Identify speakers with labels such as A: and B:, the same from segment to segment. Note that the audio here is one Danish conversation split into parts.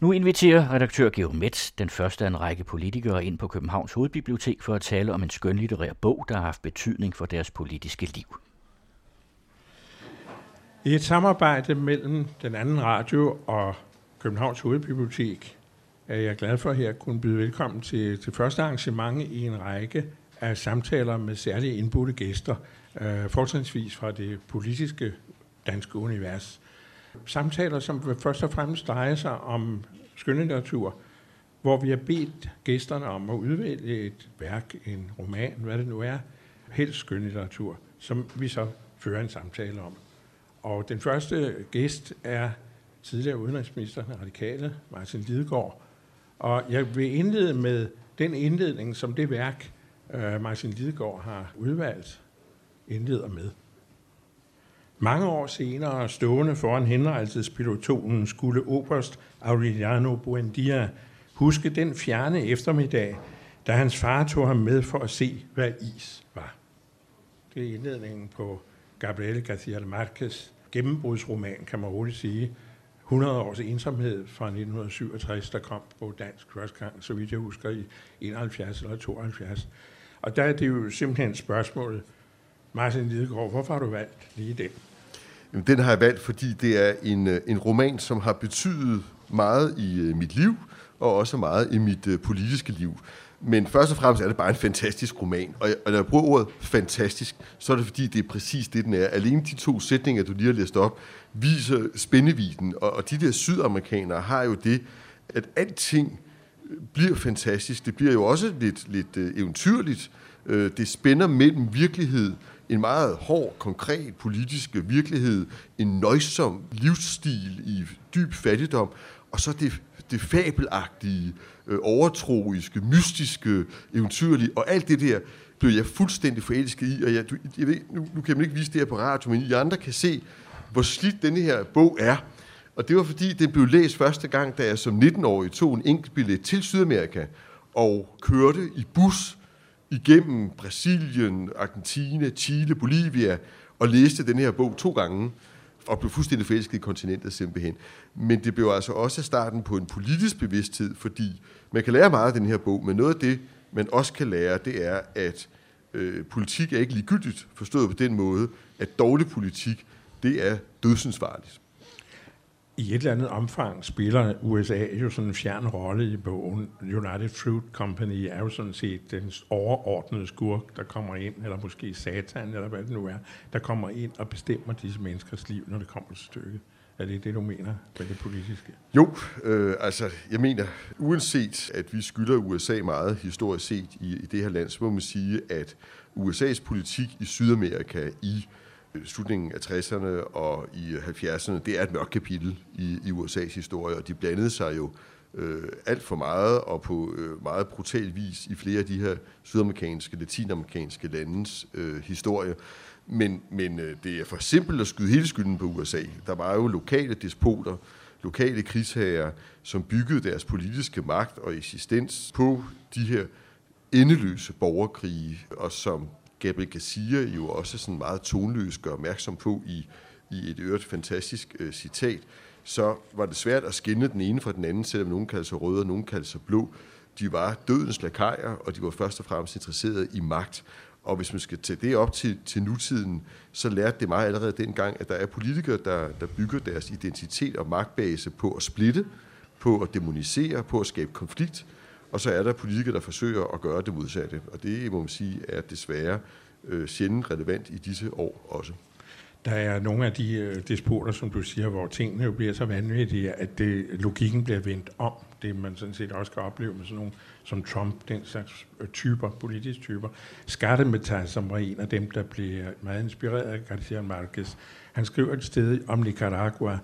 A: Nu inviterer redaktør Georg Metz den første af en række politikere ind på Københavns Hovedbibliotek for at tale om en skønlitterær bog, der har haft betydning for deres politiske liv.
B: I et samarbejde mellem den anden radio og Københavns Hovedbibliotek er jeg glad for her at kunne byde velkommen til, til første arrangement i en række af samtaler med særlige indbudte gæster, øh, fortrinsvis fra det politiske danske univers. Samtaler, som først og fremmest drejer sig om skønlitteratur, hvor vi har bedt gæsterne om at udvælge et værk, en roman, hvad det nu er, helst skønlitteratur, som vi så fører en samtale om. Og den første gæst er tidligere udenrigsminister, den radikale, Martin Lidegaard. Og jeg vil indlede med den indledning, som det værk, øh, Martin Lidegaard har udvalgt, indleder med. Mange år senere, stående foran henrettelsespilotonen, skulle Oberst Aureliano Buendia huske den fjerne eftermiddag, da hans far tog ham med for at se, hvad is var. Det er indledningen på Gabriel García Márquez gennembrudsroman, kan man roligt sige. 100 års ensomhed fra 1967, der kom på dansk første gang, så vidt jeg husker, i 71 eller 72. Og der er det jo simpelthen spørgsmålet, Martin Lidegaard, hvorfor har du valgt lige den?
C: Jamen, den har jeg valgt, fordi det er en, øh, en roman, som har betydet meget i øh, mit liv, og også meget i mit øh, politiske liv. Men først og fremmest er det bare en fantastisk roman. Og, jeg, og når jeg bruger ordet fantastisk, så er det fordi, det er præcis det, den er. Alene de to sætninger, du lige har læst op, viser spændeviden. Og, og de der sydamerikanere har jo det, at alting øh, bliver fantastisk. Det bliver jo også lidt, lidt øh, eventyrligt. Øh, det spænder mellem virkelighed, en meget hård, konkret politisk virkelighed, en nøjsom livsstil i dyb fattigdom, og så det, det fabelagtige, øh, overtroiske, mystiske, eventyrlige, og alt det der blev jeg fuldstændig forelsket i, og jeg, du, jeg ved, nu, nu kan man ikke vise det her på radio, men I andre kan se, hvor slidt denne her bog er. Og det var fordi, den blev læst første gang, da jeg som 19-årig tog en enkelt billet til Sydamerika og kørte i bus igennem Brasilien, Argentina, Chile, Bolivia og læste den her bog to gange og blev fuldstændig forelsket i kontinentet simpelthen. Men det blev altså også starten på en politisk bevidsthed, fordi man kan lære meget af den her bog, men noget af det, man også kan lære, det er, at øh, politik er ikke ligegyldigt forstået på den måde, at dårlig politik, det er dødsensvarligt
B: i et eller andet omfang spiller USA jo sådan en fjern rolle i bogen. United Fruit Company er jo sådan set den overordnede skurk, der kommer ind, eller måske satan, eller hvad det nu er, der kommer ind og bestemmer disse menneskers liv, når det kommer til stykket. Er det det, du mener med det politiske?
C: Jo, øh, altså jeg mener, uanset at vi skylder USA meget historisk set i, i det her land, så må man sige, at USA's politik i Sydamerika i slutningen af 60'erne og i 70'erne, det er et mørkt kapitel i, i USA's historie, og de blandede sig jo øh, alt for meget og på øh, meget brutal vis i flere af de her sydamerikanske, latinamerikanske landes øh, historie. Men, men øh, det er for simpelt at skyde hele skylden på USA. Der var jo lokale despoter, lokale krigsherrer, som byggede deres politiske magt og eksistens på de her endeløse borgerkrige, og som Gabriel Garcia jo også sådan meget tonløst gør opmærksom på i, i et øvrigt fantastisk øh, citat, så var det svært at skinne den ene fra den anden, selvom nogen kaldte sig røde og nogen kaldte sig blå. De var dødens lakajer, og de var først og fremmest interesserede i magt. Og hvis man skal tage det op til, til nutiden, så lærte det mig allerede dengang, at der er politikere, der, der bygger deres identitet og magtbase på at splitte, på at demonisere, på at skabe konflikt, og så er der politikere, der forsøger at gøre det modsatte. Og det må man sige er desværre øh, sjældent relevant i disse år også.
B: Der er nogle af de øh, despoter, som du siger, hvor tingene jo bliver så vanvittige, at det, logikken bliver vendt om. Det man sådan set også kan opleve med sådan nogle som Trump, den slags øh, typer, politiske typer. Skattemetal, som var en af dem, der blev meget inspireret af Garcia Marquez, han skriver et sted om Nicaragua,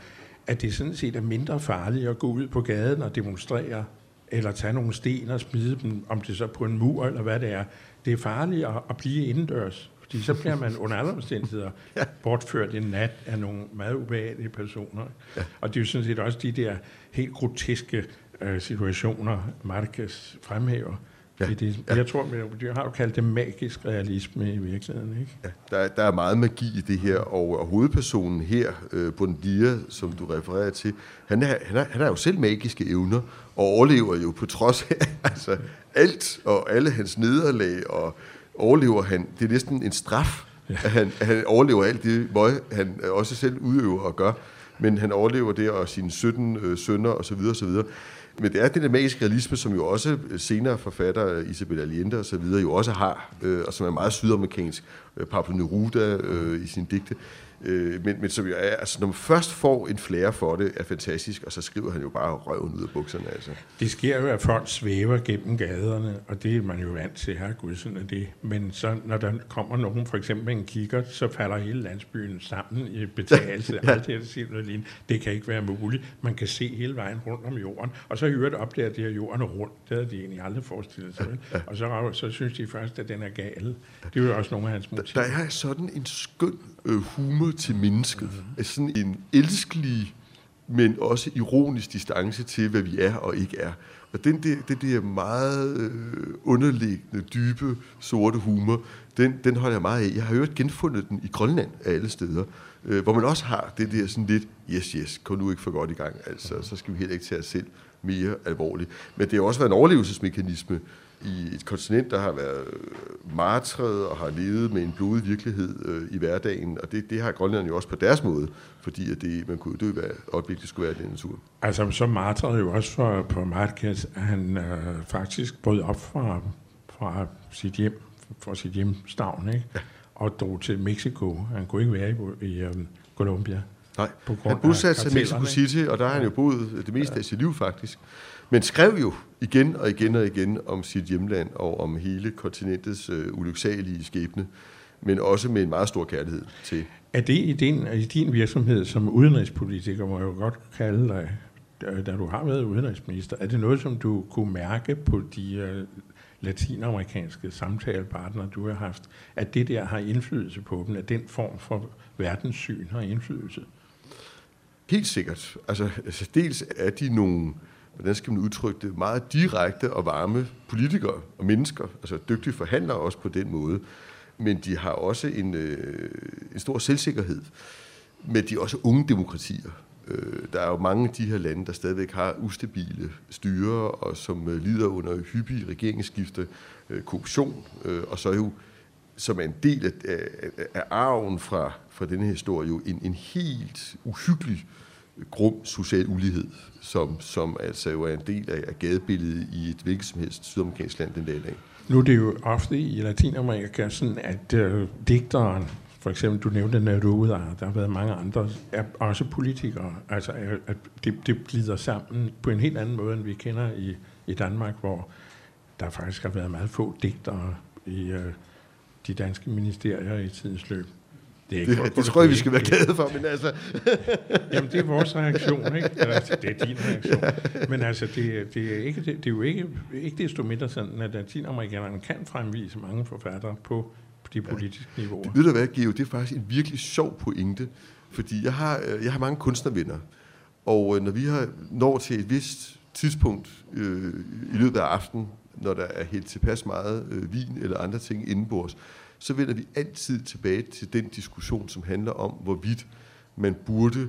B: at det sådan set er mindre farligt at gå ud på gaden og demonstrere eller tage nogle sten og smide dem, om det så på en mur eller hvad det er. Det er farligt at, at blive indendørs, fordi så bliver man under alle omstændigheder ja. bortført en nat af nogle meget ubehagelige personer. Ja. Og det er jo sådan set også de der helt groteske øh, situationer, Marquez fremhæver. Ja. Det, ja. Jeg tror, de har jo kaldt det magisk realisme i virkeligheden. Ikke?
C: Ja, der, der er meget magi i det her, og, og hovedpersonen her, øh, Bondia, som du refererer til, han, er, han, er, han har jo selv magiske evner, og overlever jo på trods af altså, alt og alle hans nederlag, og overlever han. Det er næsten en straf, ja. at, han, at han overlever alt det, hvor han også selv udøver og gør. Men han overlever det og sine 17 øh, sønner osv. osv. Men det er den der magiske realisme, som jo også øh, senere forfatter øh, Isabel Allende og så videre jo også har, øh, og som er meget sydamerikansk. Øh, Pablo Neruda øh, i sin digte. Øh, men, men som jo er, altså når man først får en flære for det, er fantastisk, og så skriver han jo bare røven ud af bukserne. Altså.
B: Det sker jo, at folk svæver gennem gaderne, og det er man jo vant til, her Gud, sådan er det. Men så, når der kommer nogen, for eksempel en kigger, så falder hele landsbyen sammen i betagelse. ja. Alt det, noget lignende. Det kan ikke være muligt. Man kan se hele vejen rundt om jorden, og så hører det op der, at det her jorden er rundt. Det havde de egentlig aldrig forestillet sig. Ja. Og så, så synes de først, at den er gal. Det er jo også nogle af hans motiver.
C: Der, der er sådan en skøn øh, humor til mennesket. Mm-hmm. Altså sådan en elskelig, men også ironisk distance til, hvad vi er og ikke er. Og den der, den der meget øh, underliggende, dybe, sorte humor, den, den holder jeg meget af. Jeg har hørt genfundet den i Grønland af alle steder, øh, hvor man også har det der sådan lidt, yes, yes, kom nu ikke for godt i gang, altså, så skal vi heller ikke tage os selv mere alvorligt. Men det har også været en overlevelsesmekanisme i et kontinent, der har været martret og har levet med en blodig virkelighed øh, i hverdagen, og det, det har Grønland jo også på deres måde, fordi at det, man kunne dø hver øjeblik, det skulle være den natur.
B: Altså, så martrede jo også for, på Marquez, at han øh, faktisk brød op fra, fra sit hjem, fra sit hjemstavn, ikke? Ja. og drog til Mexico. Han kunne ikke være i, i um, Colombia.
C: Nej, han bosatte sig i Mexico City, og der har han jo boet det meste ja. af sit liv faktisk. Men skrev jo igen og igen og igen om sit hjemland og om hele kontinentets øh, ulyksalige skæbne, men også med en meget stor kærlighed til.
B: Er det i din, i din virksomhed som udenrigspolitiker, må jeg jo godt kalde dig, da du har været udenrigsminister, er det noget, som du kunne mærke på de uh, latinamerikanske samtalepartnere, du har haft, at det der har indflydelse på dem, at den form for verdenssyn har indflydelse?
C: Helt sikkert. Altså, altså dels er de nogle hvordan skal man udtrykke det, meget direkte og varme politikere og mennesker, altså dygtige forhandlere også på den måde. Men de har også en, øh, en stor selvsikkerhed. Men de er også unge demokratier. Øh, der er jo mange af de her lande, der stadigvæk har ustabile styre, og som øh, lider under hyppige regeringsskifte, øh, korruption, øh, og så jo som er en del af, af, af arven fra, fra denne historie, jo en, en helt uhyggelig grum social ulighed, som, som altså jo er en del af, af gadebilledet i et hvilket som helst sydamerikansk land den dag i dag.
B: Nu er det jo ofte i Latinamerika sådan, at øh, digteren, for eksempel du nævnte Neruda, der har været mange andre, er også politikere. Altså at det, det glider sammen på en helt anden måde, end vi kender i, i Danmark, hvor der faktisk har været meget få digtere i øh, de danske ministerier i tidens løb.
C: Det, er ikke det, det tror jeg, vi skal være glade for, men altså...
B: Jamen, det er vores reaktion, ikke? Altså, det er din reaktion. Men altså, det, det, er, ikke, det, det er jo ikke, ikke desto mindre sådan, at latinamerikanerne kan fremvise mange forfattere på de politiske ja. niveauer.
C: Det, ved du hvad, Geo, det er faktisk en virkelig sjov pointe, fordi jeg har, øh, jeg har mange kunstnervenner, og øh, når vi har når til et vist tidspunkt øh, i løbet af aftenen, når der er helt tilpas meget øh, vin eller andre ting indenbords, så vender vi altid tilbage til den diskussion, som handler om, hvorvidt man burde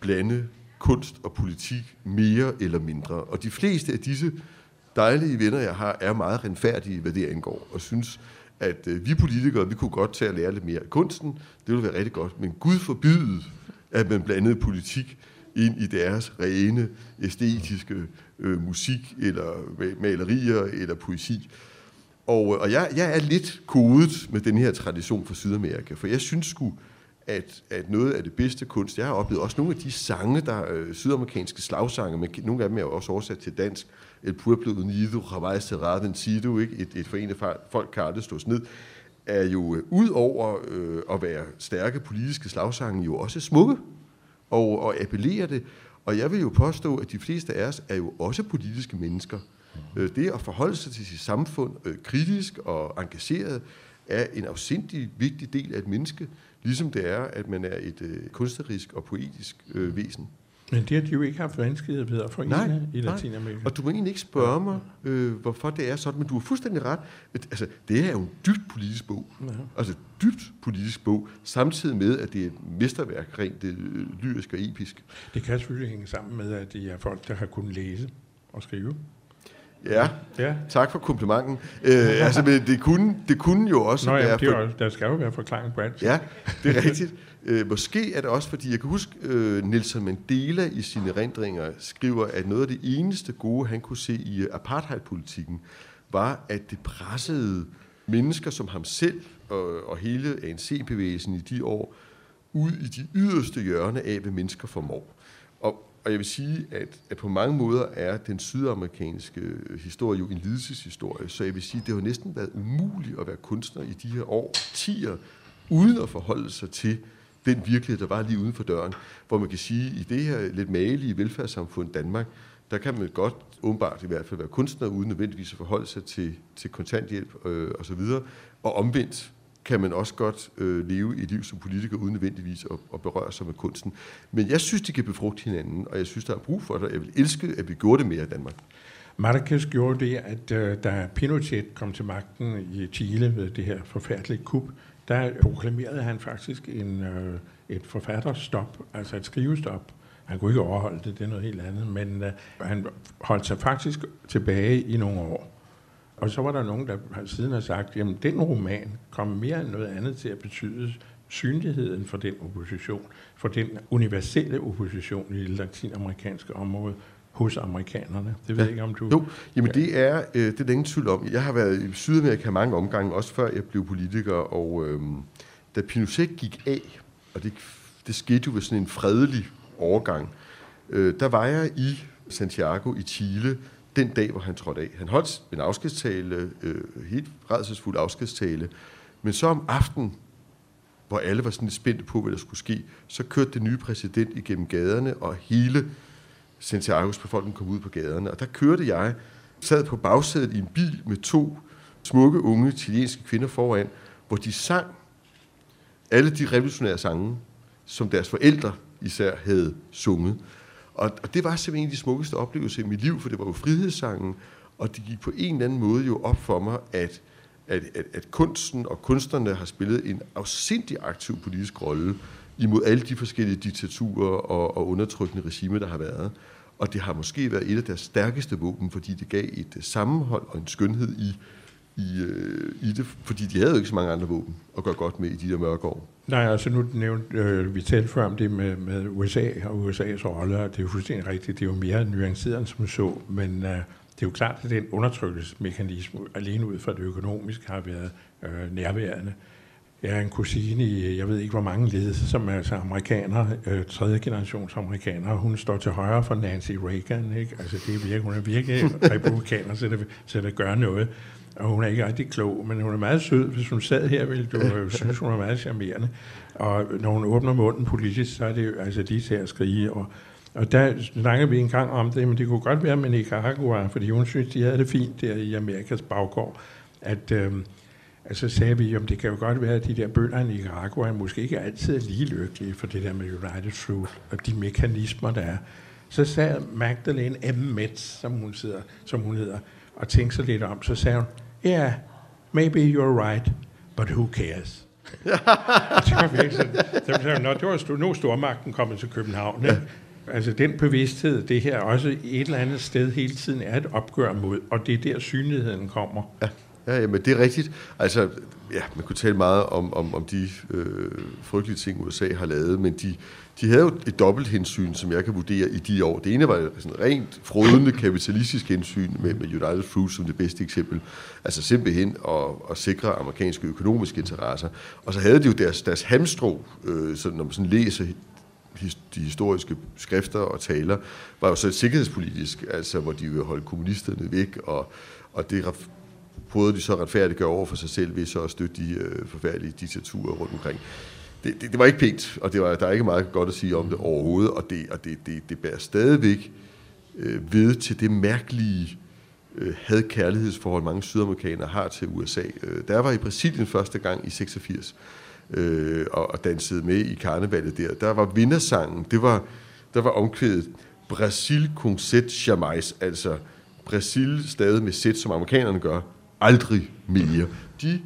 C: blande kunst og politik mere eller mindre. Og de fleste af disse dejlige venner, jeg har, er meget renfærdige, hvad det angår, og synes, at øh, vi politikere, vi kunne godt tage at lære lidt mere af kunsten. Det ville være rigtig godt. Men Gud forbyde, at man blandede politik ind i deres rene, æstetiske øh, musik, eller malerier, eller poesi. Og, øh, og jeg, jeg er lidt kodet med den her tradition fra Sydamerika, for jeg synes sgu, at, at noget af det bedste kunst, jeg har oplevet, også nogle af de sange, der øh, sydamerikanske slagsange, men nogle af dem er jo også oversat til dansk, El Pueblo Unido, Hawaii Serra Vencido, ikke? Et, et forenet folk kan aldrig stås ned, er jo øh, ud over øh, at være stærke politiske slagsange, jo også smukke og, og appellerer det. Og jeg vil jo påstå, at de fleste af os er jo også politiske mennesker. Øh, det at forholde sig til sit samfund øh, kritisk og engageret er en afsindig vigtig del af et menneske, ligesom det er, at man er et øh, kunstnerisk og poetisk øh, væsen.
B: Men det har de jo ikke haft vanskelighed ved at forene nej, i Latinamerika.
C: Og du må egentlig ikke spørge mig, øh, hvorfor det er sådan, men du har fuldstændig ret. Altså, det er jo en dybt politisk bog. Ja. Altså, dybt politisk bog, samtidig med, at det er et mesterværk, rent det, øh, lyrisk og episk.
B: Det kan selvfølgelig hænge sammen med, at det er folk, der har kunnet læse og skrive.
C: Ja, ja. tak for komplimenten. Øh, altså, men det kunne, det kunne jo også
B: Nå,
C: være...
B: det er, for... der skal jo være forklaring på alt.
C: Ja, det er rigtigt. Øh, måske er det også, fordi jeg kan huske, øh, Nelson Mandela i sine rendringer skriver, at noget af det eneste gode, han kunne se i apartheidpolitikken, var, at det pressede mennesker som ham selv og, og hele ANC-bevægelsen i de år ud i de yderste hjørne af, hvad mennesker formår. Og, jeg vil sige, at, at på mange måder er den sydamerikanske historie jo en lidelseshistorie, så jeg vil sige, at det har næsten været umuligt at være kunstner i de her år, tiger, uden at forholde sig til den virkelighed, der var lige uden for døren. Hvor man kan sige, at i det her lidt malige velfærdssamfund Danmark, der kan man godt åbenbart i hvert fald være kunstner, uden nødvendigvis at forholde sig til, til kontanthjælp øh, osv. Og, og omvendt kan man også godt øh, leve et liv som politiker, uden nødvendigvis at, at berøre sig med kunsten. Men jeg synes, de kan befrugte hinanden, og jeg synes, der er brug for det. Jeg vil elske, at vi gjorde det mere i Danmark.
B: Marquez gjorde det, at øh, da Pinochet kom til magten i Chile ved det her forfærdelige kup, der proklamerede han faktisk en, øh, et forfatterstop, altså et skrivestop. Han kunne ikke overholde det, det er noget helt andet, men øh, han holdt sig faktisk tilbage i nogle år. Og så var der nogen, der siden har sagt, jamen den roman kom mere end noget andet til at betyde synligheden for den opposition, for den universelle opposition i det latinamerikanske område, hos amerikanerne. Det ved ja. jeg ikke, om du...
C: Jo, jamen det er, øh, det er der ingen tvivl om. Jeg har været i Sydamerika mange omgange, også før jeg blev politiker, og øh, da Pinochet gik af, og det, det skete jo ved sådan en fredelig overgang, øh, der var jeg i Santiago i Chile den dag, hvor han trådte af. Han holdt en afskedstale, øh, helt redselsfuld afskedstale, men så om aftenen, hvor alle var sådan lidt spændte på, hvad der skulle ske, så kørte den nye præsident igennem gaderne, og hele Santiagos befolkning kom ud på gaderne. Og der kørte jeg, sad på bagsædet i en bil med to smukke, unge italienske kvinder foran, hvor de sang alle de revolutionære sange, som deres forældre især havde sunget. Og, og det var simpelthen en af de smukkeste oplevelser i mit liv, for det var jo frihedssangen, og det gik på en eller anden måde jo op for mig, at, at, at, at kunsten og kunstnerne har spillet en afsindig aktiv politisk rolle imod alle de forskellige diktaturer og, og undertrykkende regimer, der har været. Og det har måske været et af deres stærkeste våben, fordi det gav et sammenhold og en skønhed i, i, øh, i det, fordi de havde jo ikke så mange andre våben at gøre godt med i de der mørke år.
B: Nej, altså nu nævnte øh, vi talte før om det med, med USA og USA's rolle, og det er jo fuldstændig rigtigt, det er jo mere nuanceret end som så, men øh, det er jo klart, at den undertrykkelsesmekanisme alene ud fra det økonomiske har været øh, nærværende. Jeg er en kusine i, jeg ved ikke hvor mange led, som er altså amerikaner, øh, tredje generations amerikaner. Hun står til højre for Nancy Reagan. Ikke? Altså det er virkelig, hun er virkelig republikaner, så det, så det gør noget. Og hun er ikke rigtig klog, men hun er meget sød. Hvis hun sad her, ville du jo synes, hun er meget charmerende. Og når hun åbner munden politisk, så er det jo altså lige til at skrige. Og, og der snakkede vi en gang om det, men det kunne godt være med Nicaragua, fordi hun synes, de havde det fint der i Amerikas baggård, at... Øh, Altså sagde vi, om det kan jo godt være, at de der bønder i Nicaragua måske ikke altid er lige lykkelige for det der med United Truth og de mekanismer, der er. Så sagde Magdalene M. Metz, som hun, sidder, som hun hedder, og tænkte sig lidt om, så sagde hun, yeah, maybe you're right, but who cares? det var virkelig sådan. Hun, det var nu stormagten kommet til København. Ikke? Altså den bevidsthed, det her også et eller andet sted hele tiden er et opgør mod, og det er der synligheden kommer.
C: Ja. Ja, men det er rigtigt. Altså, ja, man kunne tale meget om, om, om de øh, frygtelige ting, USA har lavet, men de, de havde jo et dobbelt hensyn, som jeg kan vurdere i de år. Det ene var sådan rent frodende kapitalistisk hensyn med, med United Fruit som det bedste eksempel. Altså simpelthen at, at sikre amerikanske økonomiske interesser. Og så havde de jo deres, deres hamstrå, øh, så når man sådan læser de historiske skrifter og taler, var jo så et sikkerhedspolitisk, altså hvor de ville holde kommunisterne væk, og, og det prøvede de så retfærdiggøre over for sig selv ved så at støtte de øh, forfærdelige diktaturer rundt omkring. Det, det, det var ikke pænt, og det var, der er ikke meget godt at sige om det overhovedet, og det, og det, det, det bærer stadigvæk øh, ved til det mærkelige øh, had-kærlighedsforhold, mange sydamerikanere har til USA. Øh, der var i Brasilien første gang i 86, øh, og, og dansede med i karnevalet der. Der var vindersangen, det var der var omkvædet Brasil con set jamais, altså Brasil stadig med sæt, som amerikanerne gør, aldrig mere. De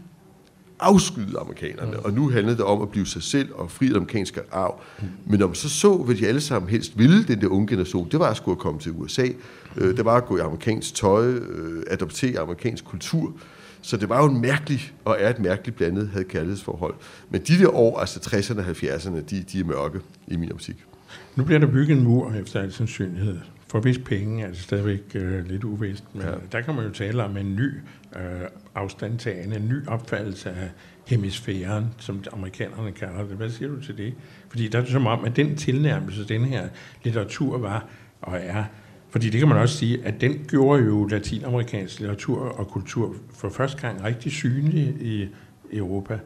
C: afskyede amerikanerne, og nu handlede det om at blive sig selv og fri den amerikanske arv. Men når man så så, hvad de alle sammen helst ville, den der unge generation, det var at skulle komme til USA, øh, det var at gå i amerikansk tøj, øh, adoptere amerikansk kultur, så det var jo en mærkelig, og er et mærkeligt blandet havde kærlighedsforhold. Men de der år, altså 60'erne og 70'erne, de, de er mørke i min optik.
B: Nu bliver der bygget en mur efter al sandsynlighed. For hvis penge er det stadigvæk øh, lidt uvist, men ja. der kan man jo tale om en ny øh, afstandtagende, en ny opfattelse af hemisfæren, som amerikanerne kalder det. Hvad siger du til det? Fordi der er det som om, at den tilnærmelse, den her litteratur var og er, fordi det kan man også sige, at den gjorde jo latinamerikansk litteratur og kultur for første gang rigtig synlig i Europa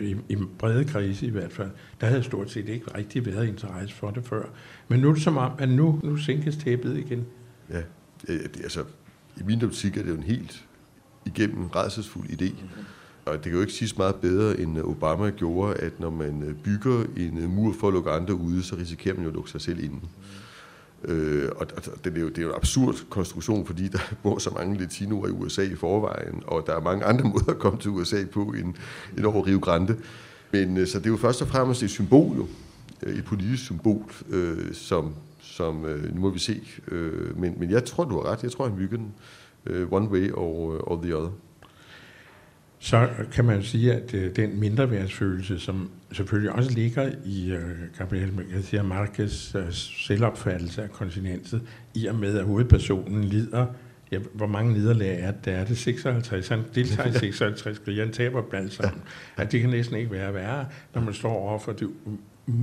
B: i, i brede krise i hvert fald, der havde stort set ikke rigtig været interesse for det før. Men nu er det som om, at nu, nu sænkes tæppet igen.
C: Ja, øh, det, altså, i min optik er det jo en helt igennem redselsfuld idé. Mm-hmm. Og det kan jo ikke siges meget bedre, end Obama gjorde, at når man øh, bygger en øh, mur for at lukke andre ude, så risikerer man jo at lukke sig selv inden. Mm. Øh, og det er, jo, det er jo en absurd konstruktion, fordi der bor så mange latinoer i USA i forvejen, og der er mange andre måder at komme til USA på end, end over Rio Grande. Men øh, så det er jo først og fremmest et symbol, jo, øh, et politisk symbol, øh, som, som øh, nu må vi se. Øh, men, men jeg tror, du har ret. Jeg tror, han bygger den øh, one way or, øh, or the other
B: så kan man sige, at øh, den mindreværdsfølelse, som selvfølgelig også ligger i øh, Gabriel Garcia Marquez øh, selvopfattelse af kontinentet, i og med at hovedpersonen lider, ja, hvor mange nederlag er det? Er det 56? Han deltager i 56 kriger, han taber blandt sammen. Ja, det kan næsten ikke være værre, når man står over for det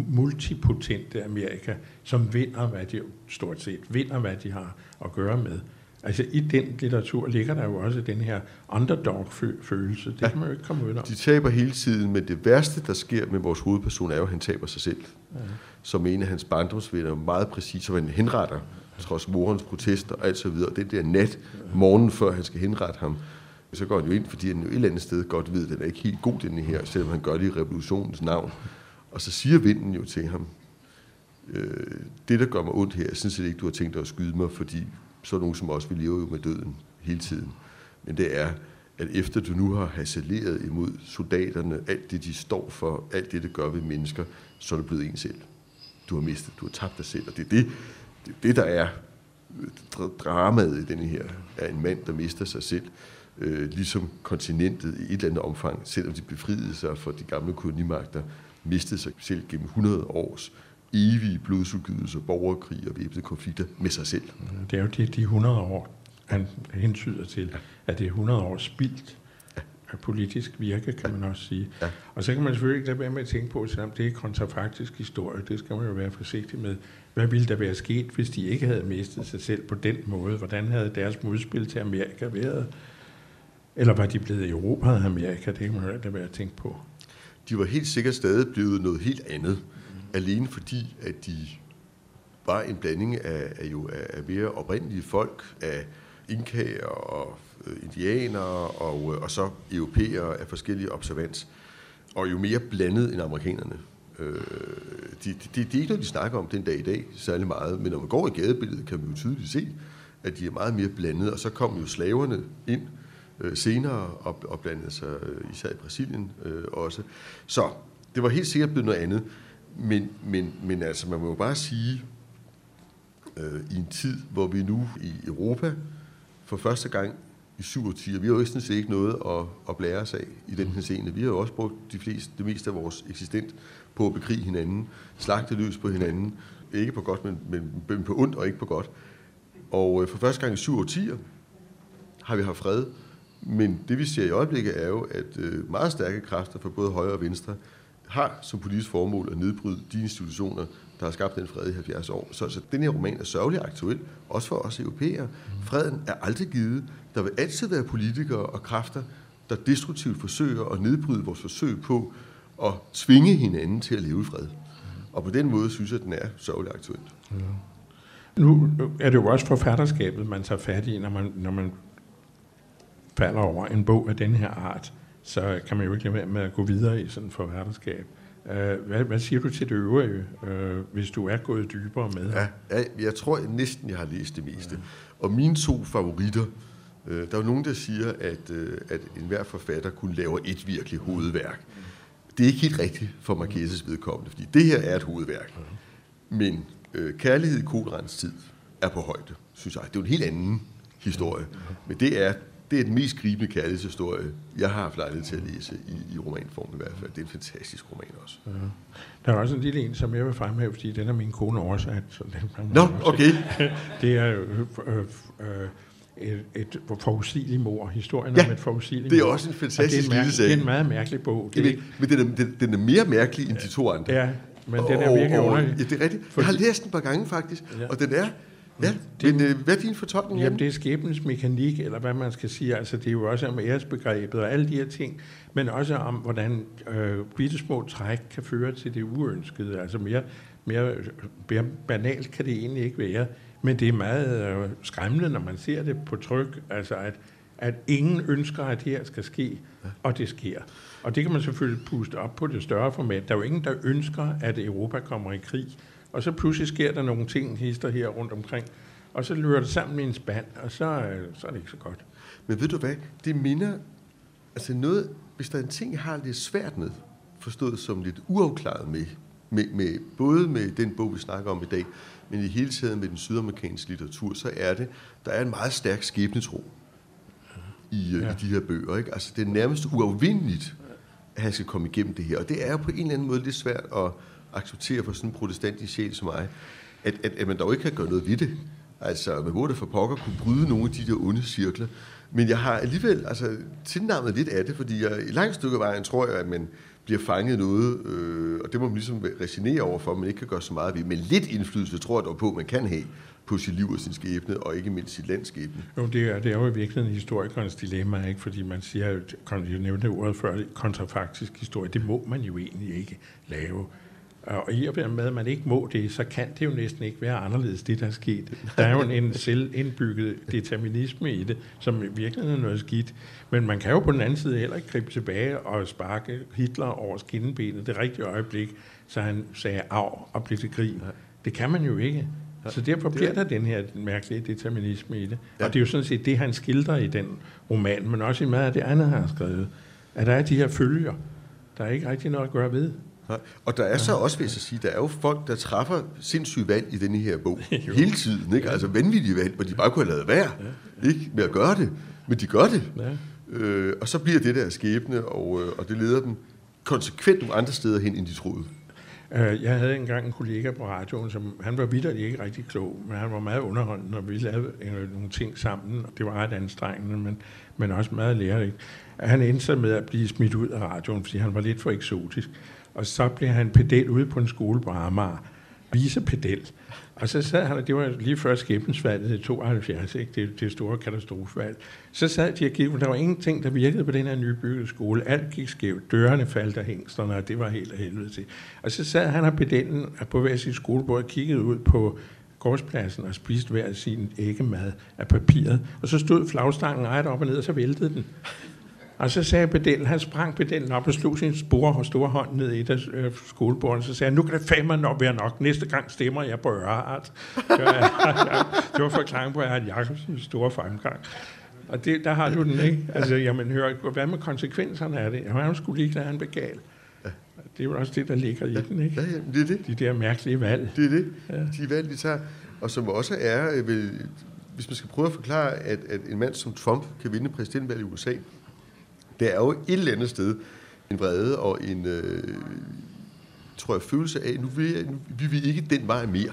B: multipotente Amerika, som vinder, hvad de stort set vinder, hvad de har at gøre med. Altså i den litteratur ligger der jo også den her underdog-følelse. Det ja, kan man jo ikke komme ud af.
C: De taber hele tiden, men det værste, der sker med vores hovedperson, er jo, at han taber sig selv. Ja. Som en af hans barndomsvenner, meget præcis, som han henretter, trods morens protester og alt så videre. Den der nat, morgen før han skal henrette ham, så går han jo ind, fordi han jo et eller andet sted godt ved, at den er ikke helt god, den her, selvom han gør det i revolutionens navn. Og så siger vinden jo til ham, øh, det der gør mig ondt her, jeg synes ikke, du har tænkt dig at skyde mig, fordi så nogen som os, vi lever jo med døden hele tiden. Men det er, at efter du nu har hasseleret imod soldaterne, alt det, de står for, alt det, det gør ved mennesker, så er du blevet en selv. Du har mistet, du har tabt dig selv, og det er det, det, er det der er dramaet i denne her, er en mand, der mister sig selv, øh, ligesom kontinentet i et eller andet omfang, selvom de befriede sig fra de gamle kolonimagter, mistede sig selv gennem 100 års evige blodsudgydelser, borgerkrig og væbnede konflikter med sig selv.
B: Det er jo de, de 100 år, han hentyder til, at det er 100 år spildt af politisk virke, kan man også sige. Ja. Og så kan man selvfølgelig ikke lade være med at tænke på, selvom det er kontrafaktisk historie, det skal man jo være forsigtig med. Hvad ville der være sket, hvis de ikke havde mistet sig selv på den måde? Hvordan havde deres modspil til Amerika været? Eller var de blevet Europa af Amerika? Det kan man jo ikke lade være at tænke på.
C: De var helt sikkert stadig blevet noget helt andet alene fordi, at de var en blanding af, af, jo, af mere oprindelige folk, af inkaer og øh, indianere og, øh, og så europæere af forskellige observans, og jo mere blandet end amerikanerne. Øh, de, de, de, det er ikke noget, de snakker om den dag i dag særlig meget, men når man går i gadebilledet, kan man jo tydeligt se, at de er meget mere blandet, og så kom jo slaverne ind øh, senere og, og blandede sig øh, især i Brasilien øh, også. Så det var helt sikkert blevet noget andet. Men, men, men altså, man må jo bare sige, øh, i en tid, hvor vi nu i Europa for første gang i 87, vi har jo sådan set ikke noget at, at blære os af i den her scene. Vi har jo også brugt de fleste, det meste af vores eksistent på at bekrige hinanden, slagte løs på hinanden, ikke på godt, men, men, men på ondt og ikke på godt. Og øh, for første gang i 87 har vi haft fred, men det vi ser i øjeblikket er jo, at øh, meget stærke kræfter fra både højre og venstre har som politisk formål at nedbryde de institutioner, der har skabt den fred i 70 år. Så, så den her roman er sørgelig aktuel, også for os europæere. Freden er aldrig givet. Der vil altid være politikere og kræfter, der destruktivt forsøger at nedbryde vores forsøg på at tvinge hinanden til at leve i fred. Og på den måde synes jeg, at den er sørgelig aktuel. Ja.
B: Nu er det jo også forfatterskabet, man tager fat i, når man, når man falder over en bog af den her art så kan man jo ikke lade være med at gå videre i sådan et forfatterskab. Uh, hvad, hvad siger du til det øvrige, uh, hvis du er gået dybere med?
C: Ja, ja, jeg tror jeg næsten, jeg har læst det meste. Ja. Og mine to favoritter, uh, der er jo nogen, der siger, at, uh, at enhver forfatter kun laver et virkelig hovedværk. Det er ikke helt rigtigt for Marquez's vedkommende, fordi det her er et hovedværk. Men uh, Kærlighed i kolderens tid er på højde, synes jeg. Det er jo en helt anden historie. Men det er det er den mest gribende kærlighedshistorie, jeg har haft lejlighed til at læse i, i romanform i hvert fald. Det er en fantastisk roman også. Ja.
B: Der er også en lille en, som jeg vil fremhæve, fordi den er min kone oversat. Så den
C: Nå, okay.
B: det er øh, øh, øh, et, et forudsigeligt mor. Historien ja, om et forudsigeligt
C: det er også en fantastisk
B: lille sag. Det er en meget mærkelig bog.
C: Det er, men den er, den, den er mere mærkelig end de to andre.
B: Ja, men den er virkelig underlig.
C: Ja, det er rigtigt. Jeg har læst den et par gange faktisk, ja. og den er Ja, det, men øh, hvad er din fortolkning?
B: Jamen, det er skæbens mekanik, eller hvad man skal sige. Altså, det er jo også om æresbegrebet og alle de her ting, men også om, hvordan øh, bitte små træk kan føre til det uønskede. Altså, mere, mere, mere banalt kan det egentlig ikke være, men det er meget øh, skræmmende, når man ser det på tryk, altså at, at ingen ønsker, at det her skal ske, og det sker. Og det kan man selvfølgelig puste op på det større format. Der er jo ingen, der ønsker, at Europa kommer i krig. Og så pludselig sker der nogle ting, hister her rundt omkring, og så løber det sammen i en spand, og så, øh, så er det ikke så godt.
C: Men ved du hvad, det minder, altså noget, hvis der er en ting, jeg har lidt svært med, forstået som lidt uafklaret med, med, med, både med den bog, vi snakker om i dag, men i hele taget med den sydamerikanske litteratur, så er det, der er en meget stærk skæbnetro i, øh, ja. i de her bøger. Ikke? Altså, det er nærmest uafvindeligt, at han skal komme igennem det her. Og det er jo på en eller anden måde lidt svært at, acceptere for sådan en protestantisk sjæl som mig, at, at, at man dog ikke kan gøre noget ved det. Altså, man burde for pokker kunne bryde nogle af de der onde cirkler. Men jeg har alligevel altså, tilnærmet lidt af det, fordi jeg i langt stykke af vejen tror jeg, at man bliver fanget noget, øh, og det må man ligesom resignere over for, at man ikke kan gøre så meget ved. Men lidt indflydelse tror jeg dog på, at man kan have på sit liv og sin skæbne, og ikke mindst sit landskæbne.
B: Jo, det er, det er jo i virkeligheden historikernes dilemma, ikke? fordi man siger, jeg nævnte ordet før, kontrafaktisk historie, det må man jo egentlig ikke lave. Og i og med, at man ikke må det, så kan det jo næsten ikke være anderledes, det der er sket. Der er jo en selvindbygget determinisme i det, som virkelig er noget skidt. Men man kan jo på den anden side heller ikke gribe tilbage og sparke Hitler over skinnebenet det rigtige øjeblik, så han sagde af og blev til grin. Det kan man jo ikke. Så derfor bliver der den her mærkelige determinisme i det. Og det er jo sådan set det, han skildrer i den roman, men også i meget af det andet, han har skrevet. At der er de her følger, der er ikke rigtig noget at gøre ved.
C: Og der er så også, vil jeg sige, der er jo folk, der træffer sindssyge valg i denne her bog. hele tiden, ikke? Altså vanvittige valg, hvor de bare kunne have lavet være, ikke? Med at gøre det. Men de gør det. Ja. Øh, og så bliver det der skæbne, og, øh, og det leder dem konsekvent nogle andre steder hen, end de troede.
B: Øh, jeg havde engang en kollega på radioen, som han var vidderligt ikke rigtig klog, men han var meget underholdende, når vi lavede øh, nogle ting sammen. Det var ret anstrengende, men, men også meget lærerigt. Han endte med at blive smidt ud af radioen, fordi han var lidt for eksotisk. Og så blev han pedel ude på en skole på Amager. Vicepedel. Og så sad han, og det var lige før skæbnesvalget i 72, ikke? Det, det store katastrofevalg. Så sad de og der var ingenting, der virkede på den her nybyggede skole. Alt gik skævt. Dørene faldt af hængsterne, og det var helt af helvede til. Og så sad han og pedellen på hver sit skolebord og kiggede ud på gårdspladsen og spiste hver sin æggemad af papiret. Og så stod flagstangen ret op og ned, og så væltede den. Og så sagde pedellen, han sprang pedellen op og slog sin spore og store hånd ned i et øh, skolebord, og så sagde han, nu kan det fandme nok være nok. Næste gang stemmer jeg på. Det var, det var forklaring på, at jeg havde Jacobsens store fremgang. Og det, der har du den, ikke? Altså, jamen, hør, hvad med konsekvenserne af det? Jamen, han skulle lige klare, han blev gal. Det er jo også det, der ligger i den, ikke?
C: Ja, ja, det er det.
B: De der mærkelige valg.
C: Det er det. Ja. De valg, vi tager. Og som også er, øh, hvis man skal prøve at forklare, at, at en mand som Trump kan vinde præsidentvalget i USA, der er jo et eller andet sted en vrede og en, øh, tror jeg, følelse af, nu vil, nu vil vi ikke den vej mere.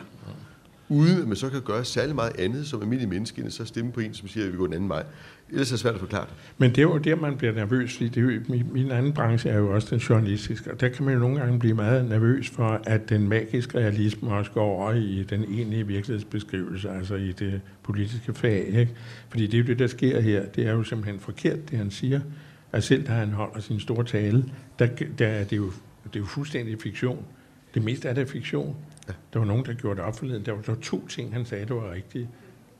C: Uden at man så kan gøre særlig meget andet som almindelig menneske, end så stemme på en, som siger, at vi går en anden vej. Ellers er det svært at forklare det.
B: Men det er jo der, man bliver nervøs, fordi det er jo, min, min anden branche er jo også den journalistiske, og der kan man jo nogle gange blive meget nervøs for, at den magiske realisme også går over i den egentlige virkelighedsbeskrivelse, altså i det politiske fag. Ikke? Fordi det er jo det, der sker her. Det er jo simpelthen forkert, det han siger at selv da han holder sin store tale, der, der er det, jo, det er jo fuldstændig fiktion. Det meste af det er fiktion. Ja. Der var nogen, der gjorde det op forleden. Der var, to ting, han sagde, der var rigtige.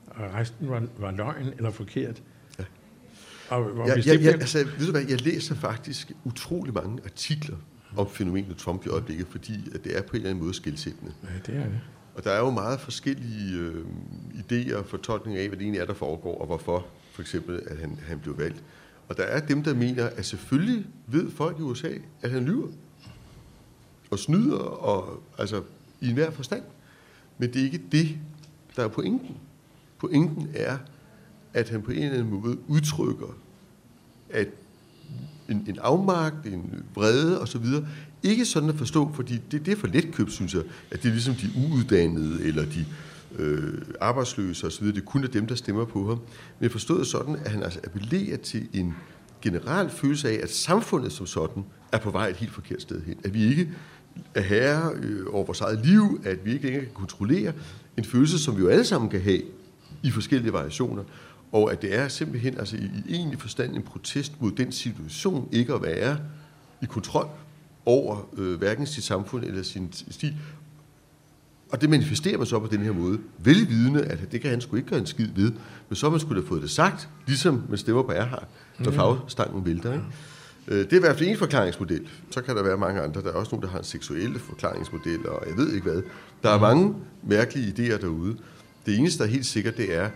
B: Og resten var, var løgn eller forkert.
C: Ja. Og, og ja, ja, det bliver... ja, altså, ved du hvad, jeg læser faktisk utrolig mange artikler om fænomenet Trump i øjeblikket, fordi at det er på en eller anden måde skilsættende.
B: Ja, det er det.
C: Og der er jo meget forskellige øh, idéer og fortolkninger af, hvad det egentlig er, der foregår, og hvorfor for eksempel, at han, han blev valgt. Og der er dem, der mener, at selvfølgelig ved folk i USA, at han lyver og snyder, og, altså i enhver forstand. Men det er ikke det, der er pointen. Pointen er, at han på en eller anden måde udtrykker, at en, en afmagt, en vrede osv., ikke sådan at forstå, fordi det, det er for letkøbt, synes jeg, at det er ligesom de uuddannede, eller de øh, arbejdsløse osv., det kun er dem, der stemmer på ham. Men forstået sådan, at han altså appellerer til en generel følelse af, at samfundet som sådan er på vej et helt forkert sted hen. At vi ikke er herre øh, over vores eget liv, at vi ikke længere kan kontrollere en følelse, som vi jo alle sammen kan have i forskellige variationer, og at det er simpelthen altså i, i egentlig forstand en protest mod den situation ikke at være i kontrol over øh, hverken sit samfund eller sin stil. Og det manifesterer man så på den her måde. Velvidende, at det kan han sgu ikke gøre en skid ved. Men så man skulle have fået det sagt, ligesom man stemmer på Erhard, når mm. fagstangen vælter. Ikke? Øh, det er i hvert fald en forklaringsmodel. Så kan der være mange andre. Der er også nogen, der har en seksuelle forklaringsmodel, og jeg ved ikke hvad. Der er mange mærkelige idéer derude. Det eneste, der er helt sikkert, det er,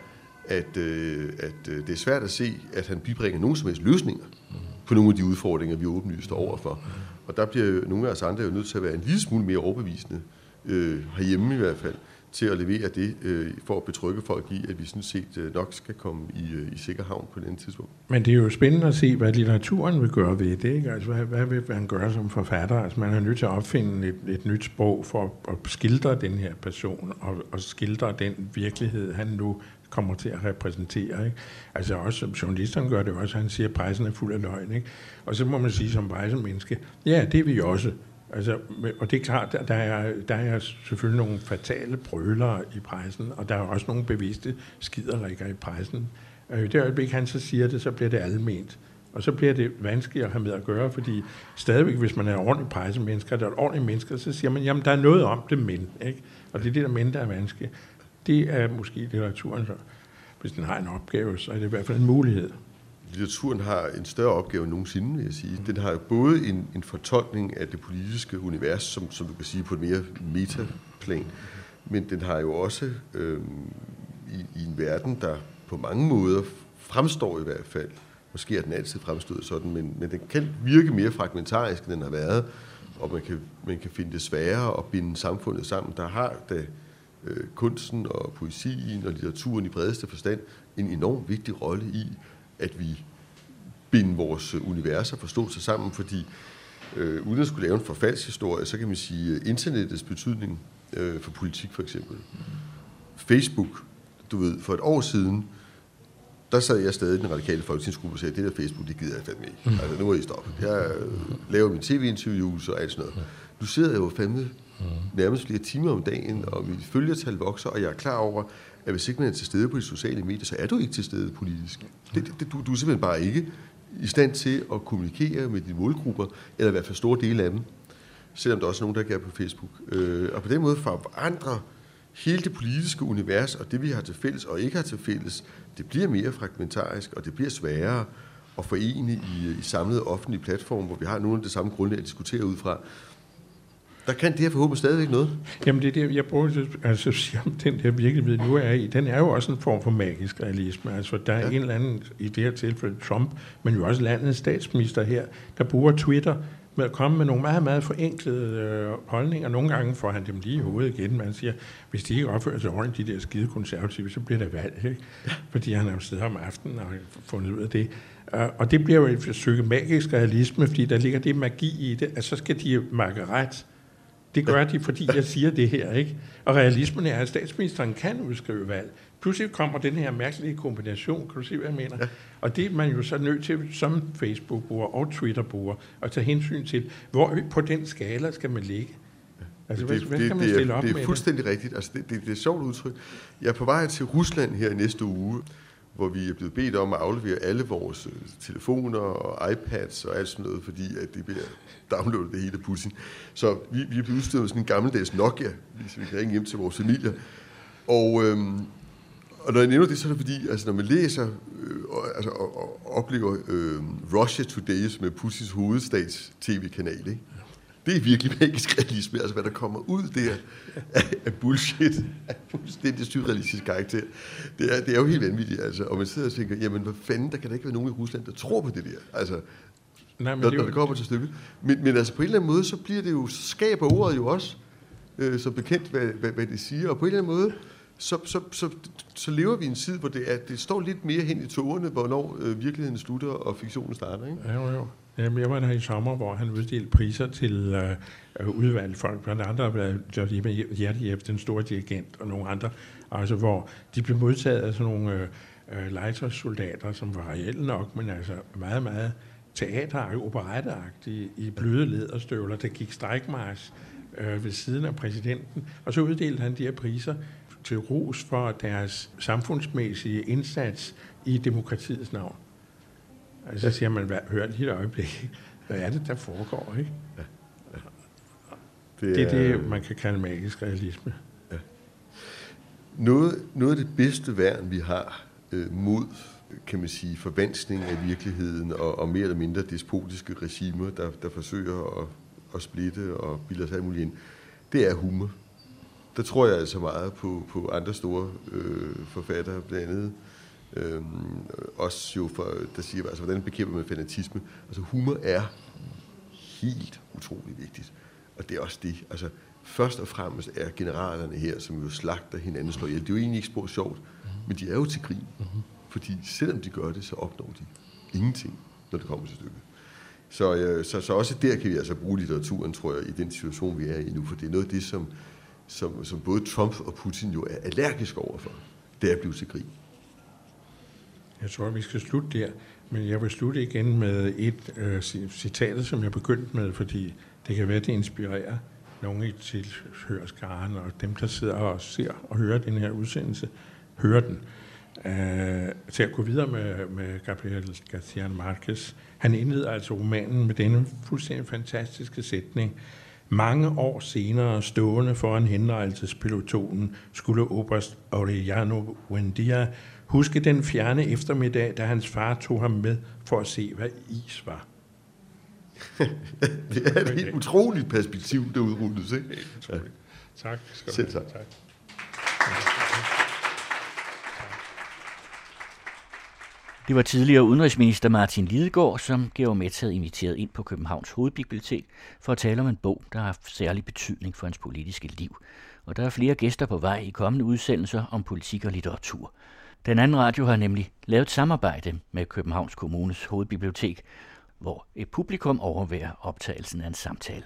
C: at, øh, at øh, det er svært at se, at han bibringer nogen som helst løsninger på nogle af de udfordringer, vi åbenlyst står overfor. Og der bliver nogle af os andre jo nødt til at være en lille smule mere overbevisende, Øh, herhjemme i hvert fald, til at levere det, øh, for at betrygge folk i, at vi sådan set øh, nok skal komme i, øh, i sikker havn på den tidspunkt.
B: Men det er jo spændende at se, hvad litteraturen vil gøre ved det. Ikke? Altså, hvad, hvad vil man gøre som forfatter? Altså, man er nødt til at opfinde et, et nyt sprog for at skildre den her person, og, og skildre den virkelighed, han nu kommer til at repræsentere. Ikke? Altså også som journalisterne gør det også, han siger, at pressen er fuld af løgn. Ikke? Og så må man sige som menneske, ja, det er vi også. Altså, og det er klart, der er, der er selvfølgelig nogle fatale brølere i pressen, og der er også nogle bevidste skiderikker i pressen. Øh, I det øjeblik, han så siger det, så bliver det alment. Og så bliver det vanskeligt at have med at gøre, fordi stadigvæk, hvis man er ordentlig pressemennesker, der er et ordentligt mennesker, så siger man, jamen der er noget om det, men. Ikke? Og det er det der men, der er vanskeligt. Det er måske litteraturen, så hvis den har en opgave, så er det i hvert fald en mulighed
C: litteraturen har en større opgave end nogensinde, vil jeg sige. Den har jo både en, en fortolkning af det politiske univers, som, som du kan sige på et mere metaplan, men den har jo også øh, i, i en verden, der på mange måder fremstår i hvert fald, måske har den altid fremstået sådan, men, men den kan virke mere fragmentarisk, end den har været, og man kan, man kan finde det sværere at binde samfundet sammen. Der har da øh, kunsten og poesien og litteraturen i bredeste forstand en enorm vigtig rolle i at vi binder vores universer forståelse sammen, fordi øh, uden at skulle lave en forfaldshistorie, så kan man sige uh, internettets betydning øh, for politik for eksempel. Facebook, du ved, for et år siden, der sad jeg stadig i den radikale folketingsgruppe og sagde, det der Facebook, det gider jeg fandme ikke. Mm. Altså, nu er I stoppet. Jeg øh, laver min tv-interviews og alt sådan noget. Nu sidder jeg jo fandme mm. nærmest flere timer om dagen, og mit følgertal vokser, og jeg er klar over, at hvis ikke man er til stede på de sociale medier, så er du ikke til stede politisk. Det, det, du, du er simpelthen bare ikke i stand til at kommunikere med dine målgrupper, eller i hvert fald store dele af dem, selvom der også er nogen, der gør på Facebook. Øh, og på den måde forandrer hele det politiske univers, og det vi har til fælles og ikke har til fælles, det bliver mere fragmentarisk, og det bliver sværere at forene i, i samlede offentlige platforme, hvor vi har nogle af det samme grundlag at diskutere ud fra der kan det her forhåbentlig stadigvæk noget.
B: Jamen det er det, jeg bruger altså sige om den der virkelighed nu er i, den er jo også en form for magisk realisme. Altså der er ja. en eller anden, i det her tilfælde Trump, men jo også landets statsminister her, der bruger Twitter med at komme med nogle meget, meget forenklede øh, holdninger. Nogle gange får han dem lige i hovedet igen. Man siger, hvis de ikke opfører sig ordentligt, de der skide konservative, så bliver der valg. Ikke? Fordi han er jo stedet om aftenen og har fundet ud af det. Uh, og det bliver jo et forsøg magisk realisme, fordi der ligger det magi i det, at så skal de makke ret. Det gør de, fordi jeg siger det her, ikke? Og realismen er, at statsministeren kan udskrive valg. Pludselig kommer den her mærkelige kombination, kan du se, hvad jeg mener? Ja. Og det er man jo så nødt til, som Facebook-bruger og Twitter-bruger, at tage hensyn til, hvor på den skala skal man ligge.
C: Altså, det, hvad, hvad det, man stille op det er, det er fuldstændig det? rigtigt. Altså, det, det, det er et sjovt udtryk. Jeg er på vej til Rusland her næste uge, hvor vi er blevet bedt om at aflevere alle vores øh, telefoner og iPads og alt sådan noget, fordi at det bliver downloadet det hele af Putin. Så vi, vi er blevet udstyret med sådan en gammeldags Nokia, så vi kan ringe hjem til vores familier. Og, øhm, og når jeg nævner det, så er det fordi, altså når man læser øh, og, altså, og, og oplever øh, Russia Today, som er Putins hovedstats tv-kanal, ikke? Det er virkelig magisk realisme, altså hvad der kommer ud der af, af bullshit, af fuldstændig surrealistisk karakter. Det er, det er jo helt vanvittigt, altså. Og man sidder og tænker, jamen hvad fanden, der kan der ikke være nogen i Rusland, der tror på det der. Altså, Nej, men når, det, når det kommer til stykket. Men, men altså på en eller anden måde, så bliver det jo, så skaber ordet jo også, øh, så bekendt, hvad, hvad, hvad det siger. Og på en eller anden måde, så, så, så, så lever vi i en tid, hvor det, er, det står lidt mere hen i tårerne, hvornår øh, virkeligheden slutter og fiktionen starter. Ikke?
B: Ja, jo, jo. Jamen, jeg var der i sommer, hvor han uddelte priser til øh, øh udvalgte folk, blandt andre Jørgen Hjertehjælp, den store dirigent, og nogle andre, altså hvor de blev modtaget af sådan nogle øh, øh legetøjssoldater, som var reelle nok, men altså meget, meget teateragtige, operetteagtige, i bløde lederstøvler, der gik strækmars øh, ved siden af præsidenten, og så uddelte han de her priser til ros for deres samfundsmæssige indsats i demokratiets navn. Altså, så siger man, hør lige et øjeblik, hvad er det, der foregår, ikke? Ja. Ja. Det, er, det er det, man kan kalde magisk realisme. Ja.
C: Noget, noget af det bedste værn, vi har øh, mod, kan man sige, forvanskning af virkeligheden og, og mere eller mindre despotiske regimer, der, der forsøger at, at splitte og bilde os alt muligt ind, det er humor der tror jeg altså meget på, på andre store øh, forfattere, blandt andet øh, også jo for, der siger, altså, hvordan bekæmper man fanatisme. Altså humor er helt utrolig vigtigt. Og det er også det, altså først og fremmest er generalerne her, som jo slagter hinanden slår ihjel. Det er jo egentlig ikke spor sjovt, men de er jo til grin. Mm-hmm. Fordi selvom de gør det, så opnår de ingenting, når det kommer til stykket. Så, øh, så, så også der kan vi altså bruge litteraturen, tror jeg, i den situation, vi er i nu, for det er noget af det, som som, som både Trump og Putin jo er allergisk overfor, det er at blive til krig.
B: Jeg tror, vi skal slutte der, men jeg vil slutte igen med et øh, citat, som jeg begyndte med, fordi det kan være, det inspirerer nogle i tilhørskaren, og dem, der sidder og ser og hører den her udsendelse, hører den. Øh, til at gå videre med, med Gabriel García Márquez. Han indleder altså romanen med denne fuldstændig fantastiske sætning. Mange år senere, stående foran henrettelsespelotonen, skulle Oberst Aureliano Buendia huske den fjerne eftermiddag, da hans far tog ham med for at se, hvad is var.
C: det er et helt utroligt perspektiv, der udrulles, ikke? Ja.
B: Tak.
C: Skal Selv tak. tak.
A: Det var tidligere udenrigsminister Martin Lidegaard, som Georg Metz havde inviteret ind på Københavns Hovedbibliotek for at tale om en bog, der har haft særlig betydning for hans politiske liv. Og der er flere gæster på vej i kommende udsendelser om politik og litteratur. Den anden radio har nemlig lavet samarbejde med Københavns Kommunes Hovedbibliotek, hvor et publikum overværer optagelsen af en samtale.